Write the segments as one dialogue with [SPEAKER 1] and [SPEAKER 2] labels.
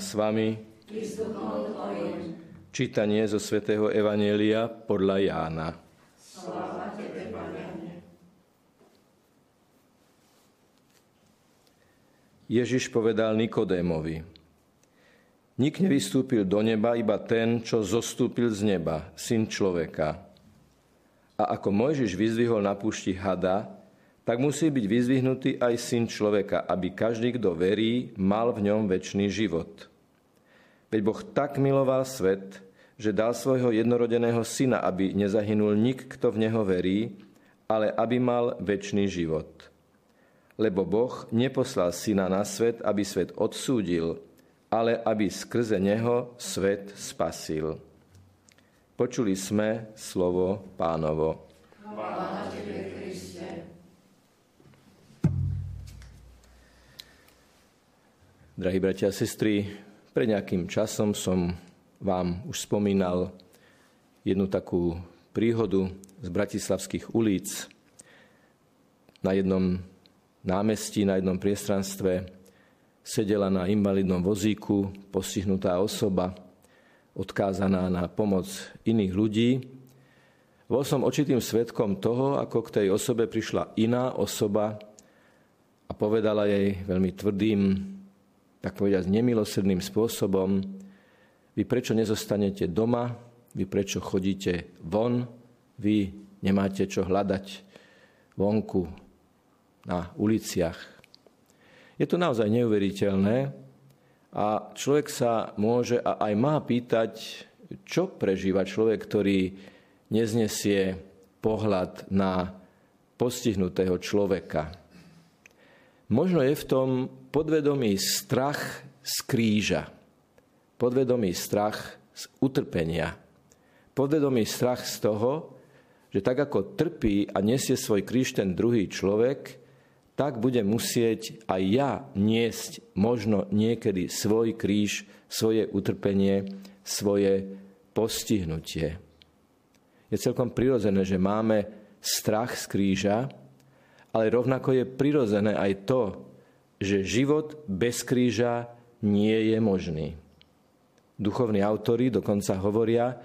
[SPEAKER 1] S vami. Čítanie zo svätého Evanielia podľa Jána. Ježiš povedal Nikodémovi. Nik nevystúpil do neba, iba ten, čo zostúpil z neba, syn človeka. A ako Mojžiš vyzdvihol na púšti hada, tak musí byť vyzvihnutý aj syn človeka, aby každý, kto verí, mal v ňom väčší život. Veď Boh tak miloval svet, že dal svojho jednorodeného syna, aby nezahynul nik, kto v neho verí, ale aby mal väčší život. Lebo Boh neposlal syna na svet, aby svet odsúdil, ale aby skrze neho svet spasil. Počuli sme slovo pánovo. Drahí bratia a sestry, pred nejakým časom som vám už spomínal jednu takú príhodu z bratislavských ulic. Na jednom námestí, na jednom priestranstve sedela na invalidnom vozíku postihnutá osoba, odkázaná na pomoc iných ľudí. Bol som očitým svetkom toho, ako k tej osobe prišla iná osoba a povedala jej veľmi tvrdým, tak povedať, nemilosrdným spôsobom, vy prečo nezostanete doma, vy prečo chodíte von, vy nemáte čo hľadať vonku na uliciach. Je to naozaj neuveriteľné a človek sa môže a aj má pýtať, čo prežíva človek, ktorý neznesie pohľad na postihnutého človeka. Možno je v tom podvedomý strach z kríža, podvedomý strach z utrpenia, podvedomý strach z toho, že tak ako trpí a nesie svoj kríž ten druhý človek, tak bude musieť aj ja niesť možno niekedy svoj kríž, svoje utrpenie, svoje postihnutie. Je celkom prirodzené, že máme strach z kríža, ale rovnako je prirodzené aj to, že život bez kríža nie je možný. Duchovní autory dokonca hovoria,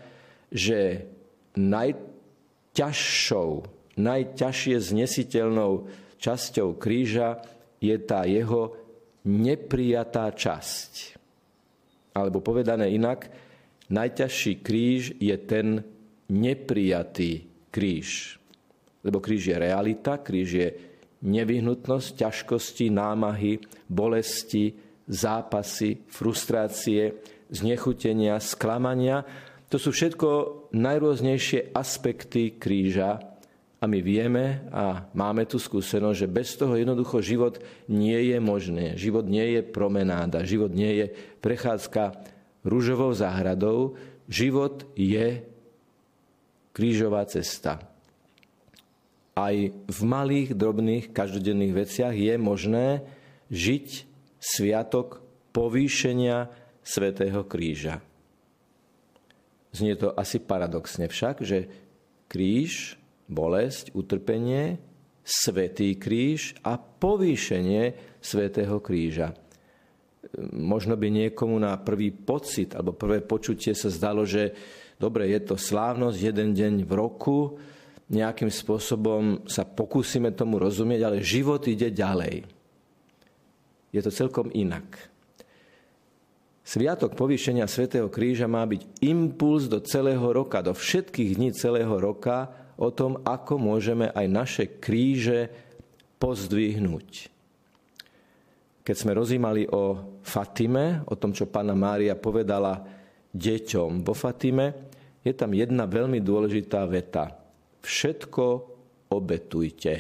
[SPEAKER 1] že najťažšou, najťažšie znesiteľnou časťou kríža je tá jeho neprijatá časť. Alebo povedané inak, najťažší kríž je ten neprijatý kríž lebo kríž je realita, kríž je nevyhnutnosť, ťažkosti, námahy, bolesti, zápasy, frustrácie, znechutenia, sklamania. To sú všetko najrôznejšie aspekty kríža a my vieme a máme tu skúsenosť, že bez toho jednoducho život nie je možné. Život nie je promenáda, život nie je prechádzka rúžovou záhradou, život je krížová cesta aj v malých, drobných, každodenných veciach je možné žiť sviatok povýšenia Svetého kríža. Znie to asi paradoxne však, že kríž, bolesť, utrpenie, Svetý kríž a povýšenie Svetého kríža. Možno by niekomu na prvý pocit alebo prvé počutie sa zdalo, že dobre, je to slávnosť jeden deň v roku, nejakým spôsobom sa pokúsime tomu rozumieť, ale život ide ďalej. Je to celkom inak. Sviatok povýšenia Svetého kríža má byť impuls do celého roka, do všetkých dní celého roka o tom, ako môžeme aj naše kríže pozdvihnúť. Keď sme rozímali o Fatime, o tom, čo pána Mária povedala deťom vo Fatime, je tam jedna veľmi dôležitá veta všetko obetujte.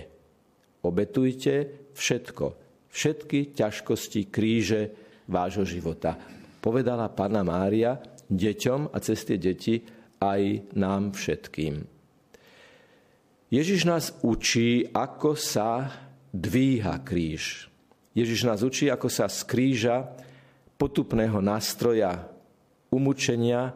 [SPEAKER 1] Obetujte všetko. Všetky ťažkosti, kríže vášho života. Povedala Pána Mária deťom a cez tie deti aj nám všetkým. Ježiš nás učí, ako sa dvíha kríž. Ježiš nás učí, ako sa z kríža potupného nástroja umúčenia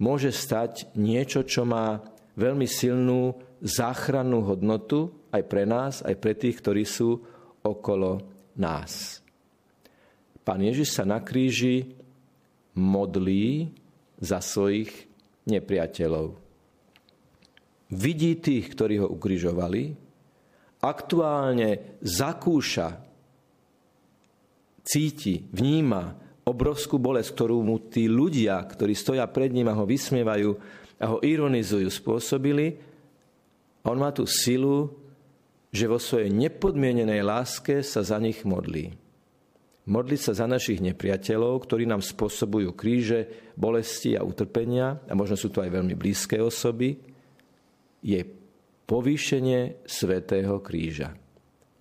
[SPEAKER 1] môže stať niečo, čo má veľmi silnú záchrannú hodnotu aj pre nás, aj pre tých, ktorí sú okolo nás. Pán Ježiš sa na kríži modlí za svojich nepriateľov. Vidí tých, ktorí ho ukrižovali, aktuálne zakúša, cíti, vníma obrovskú bolesť, ktorú mu tí ľudia, ktorí stoja pred ním a ho vysmievajú a ho ironizujú, spôsobili. A on má tú silu, že vo svojej nepodmienenej láske sa za nich modlí modliť sa za našich nepriateľov, ktorí nám spôsobujú kríže, bolesti a utrpenia, a možno sú to aj veľmi blízke osoby, je povýšenie svetého kríža.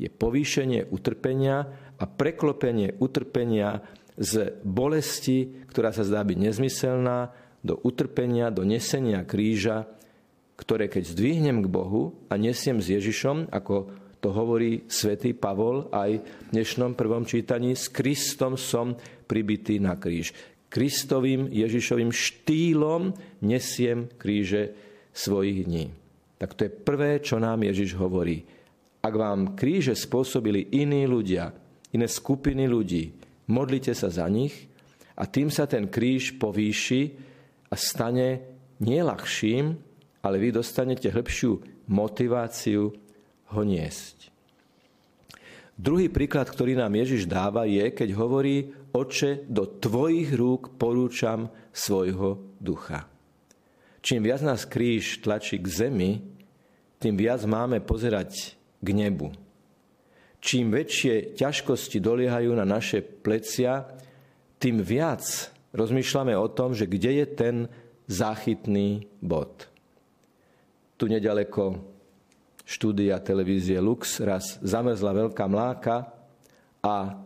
[SPEAKER 1] Je povýšenie utrpenia a preklopenie utrpenia z bolesti, ktorá sa zdá byť nezmyselná, do utrpenia, do nesenia kríža, ktoré keď zdvihnem k Bohu a nesiem s Ježišom, ako to hovorí svätý Pavol aj v dnešnom prvom čítaní. S Kristom som pribitý na kríž. Kristovým Ježišovým štýlom nesiem kríže svojich dní. Tak to je prvé, čo nám Ježiš hovorí. Ak vám kríže spôsobili iní ľudia, iné skupiny ľudí, modlite sa za nich a tým sa ten kríž povýši a stane nieľahším, ale vy dostanete hĺbšiu motiváciu ho niesť. Druhý príklad, ktorý nám Ježiš dáva, je, keď hovorí, oče, do tvojich rúk porúčam svojho ducha. Čím viac nás kríž tlačí k zemi, tým viac máme pozerať k nebu. Čím väčšie ťažkosti doliehajú na naše plecia, tým viac rozmýšľame o tom, že kde je ten záchytný bod. Tu nedaleko štúdia televízie Lux raz zamrzla veľká mláka a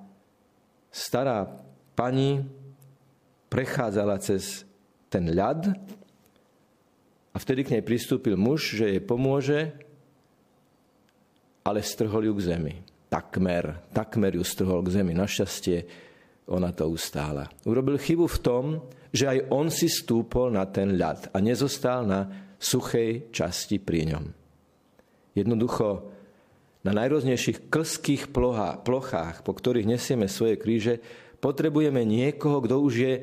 [SPEAKER 1] stará pani prechádzala cez ten ľad a vtedy k nej pristúpil muž, že jej pomôže, ale strhol ju k zemi. Takmer, takmer ju strhol k zemi. Našťastie ona to ustála. Urobil chybu v tom, že aj on si stúpol na ten ľad a nezostal na suchej časti pri ňom. Jednoducho na najrôznejších klských plochách, po ktorých nesieme svoje kríže, potrebujeme niekoho, kto už je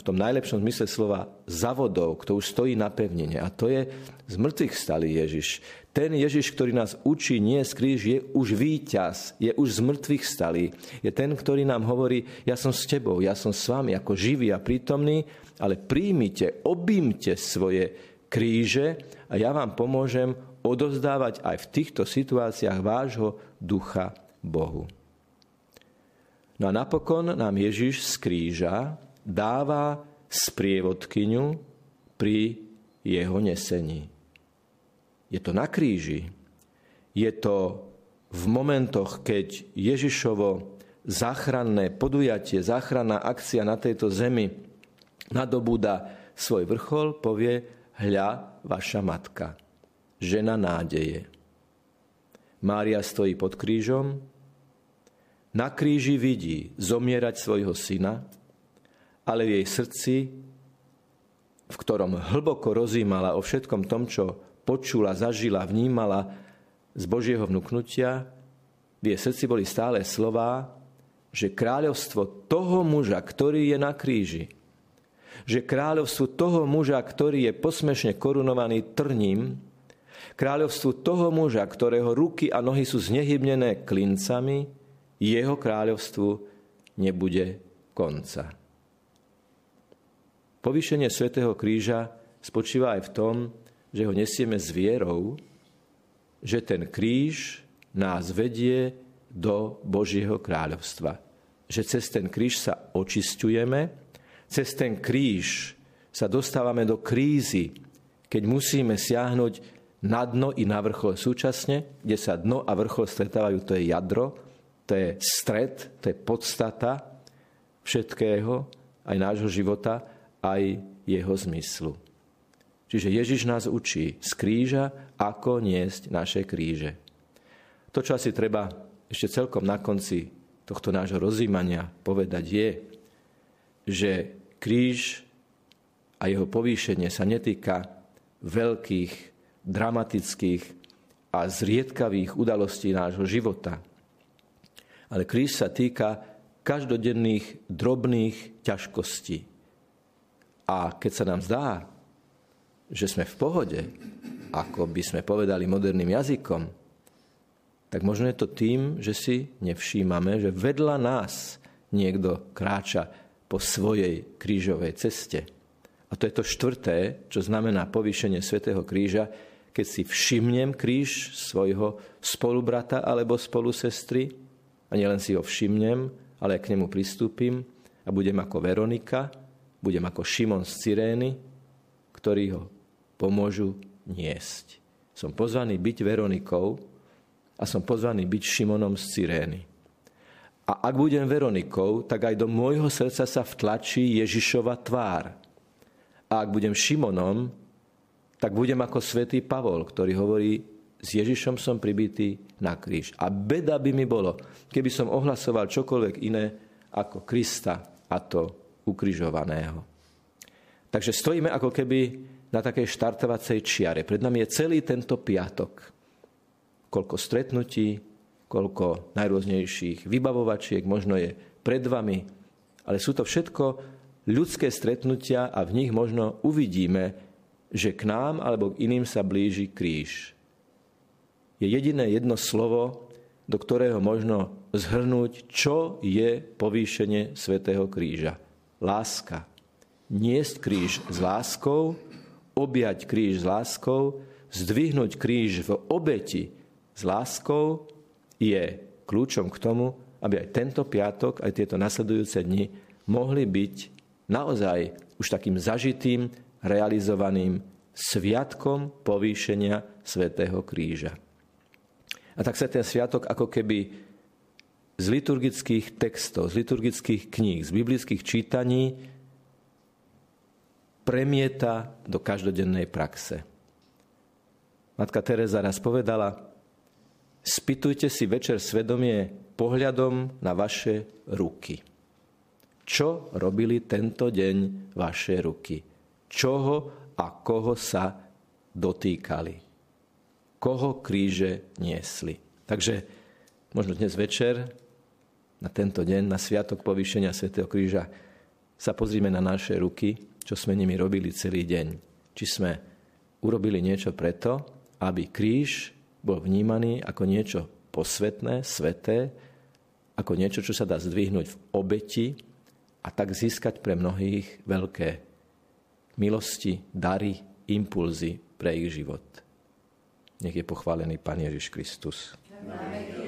[SPEAKER 1] v tom najlepšom zmysle slova za vodou, kto už stojí na pevnine. A to je z mŕtvych stalý Ježiš. Ten Ježiš, ktorý nás učí nie z kríž, je už víťaz, je už z mŕtvych stalý. Je ten, ktorý nám hovorí, ja som s tebou, ja som s vami ako živý a prítomný, ale príjmite, objímte svoje kríže a ja vám pomôžem odozdávať aj v týchto situáciách vášho ducha Bohu. No a napokon nám Ježiš z kríža dáva sprievodkyňu pri jeho nesení. Je to na kríži. Je to v momentoch, keď Ježišovo záchranné podujatie, záchranná akcia na tejto zemi nadobúda svoj vrchol, povie, hľa vaša matka žena nádeje. Mária stojí pod krížom, na kríži vidí zomierať svojho syna, ale v jej srdci, v ktorom hlboko rozímala o všetkom tom, čo počula, zažila, vnímala z Božieho vnúknutia, v jej srdci boli stále slová, že kráľovstvo toho muža, ktorý je na kríži, že kráľovstvo toho muža, ktorý je posmešne korunovaný trním, kráľovstvu toho muža, ktorého ruky a nohy sú znehybnené klincami, jeho kráľovstvu nebude konca. Povýšenie svätého kríža spočíva aj v tom, že ho nesieme s vierou, že ten kríž nás vedie do Božieho kráľovstva. Že cez ten kríž sa očistujeme, cez ten kríž sa dostávame do krízy, keď musíme siahnuť na dno i na vrchol súčasne, kde sa dno a vrchol stretávajú, to je jadro, to je stred, to je podstata všetkého, aj nášho života, aj jeho zmyslu. Čiže Ježiš nás učí z kríža, ako niesť naše kríže. To, čo asi treba ešte celkom na konci tohto nášho rozímania povedať je, že kríž a jeho povýšenie sa netýka veľkých dramatických a zriedkavých udalostí nášho života. Ale kríž sa týka každodenných drobných ťažkostí. A keď sa nám zdá, že sme v pohode, ako by sme povedali moderným jazykom, tak možno je to tým, že si nevšímame, že vedľa nás niekto kráča po svojej krížovej ceste. A to je to štvrté, čo znamená povýšenie Svetého kríža, keď si všimnem kríž svojho spolubrata alebo spolusestry, a nielen si ho všimnem, ale k nemu pristúpim a budem ako Veronika, budem ako Šimon z Cyrény, ktorí ho pomôžu niesť. Som pozvaný byť Veronikou a som pozvaný byť Šimonom z Cyrény. A ak budem Veronikou, tak aj do môjho srdca sa vtlačí Ježišova tvár. A ak budem Šimonom, tak budem ako svätý Pavol, ktorý hovorí, s Ježišom som pribitý na kríž. A beda by mi bolo, keby som ohlasoval čokoľvek iné ako Krista a to ukrižovaného. Takže stojíme ako keby na takej štartovacej čiare. Pred nami je celý tento piatok. Koľko stretnutí, koľko najrôznejších vybavovačiek možno je pred vami, ale sú to všetko ľudské stretnutia a v nich možno uvidíme, že k nám alebo k iným sa blíži kríž. Je jediné jedno slovo, do ktorého možno zhrnúť, čo je povýšenie svätého kríža. Láska. Niesť kríž s láskou, objať kríž s láskou, zdvihnúť kríž v obeti s láskou je kľúčom k tomu, aby aj tento piatok, aj tieto nasledujúce dni mohli byť naozaj už takým zažitým, realizovaným sviatkom povýšenia svätého kríža. A tak sa ten sviatok ako keby z liturgických textov, z liturgických kníh, z biblických čítaní premieta do každodennej praxe. Matka Teresa raz povedala, Spýtujte si večer svedomie pohľadom na vaše ruky. Čo robili tento deň vaše ruky? Čoho a koho sa dotýkali? Koho kríže niesli? Takže možno dnes večer, na tento deň, na sviatok povýšenia svätého kríža, sa pozrime na naše ruky, čo sme nimi robili celý deň. Či sme urobili niečo preto, aby kríž bol vnímaný ako niečo posvetné, sveté, ako niečo, čo sa dá zdvihnúť v obeti a tak získať pre mnohých veľké milosti, dary, impulzy pre ich život. Nech je pochválený Pán Ježiš Kristus. Amen.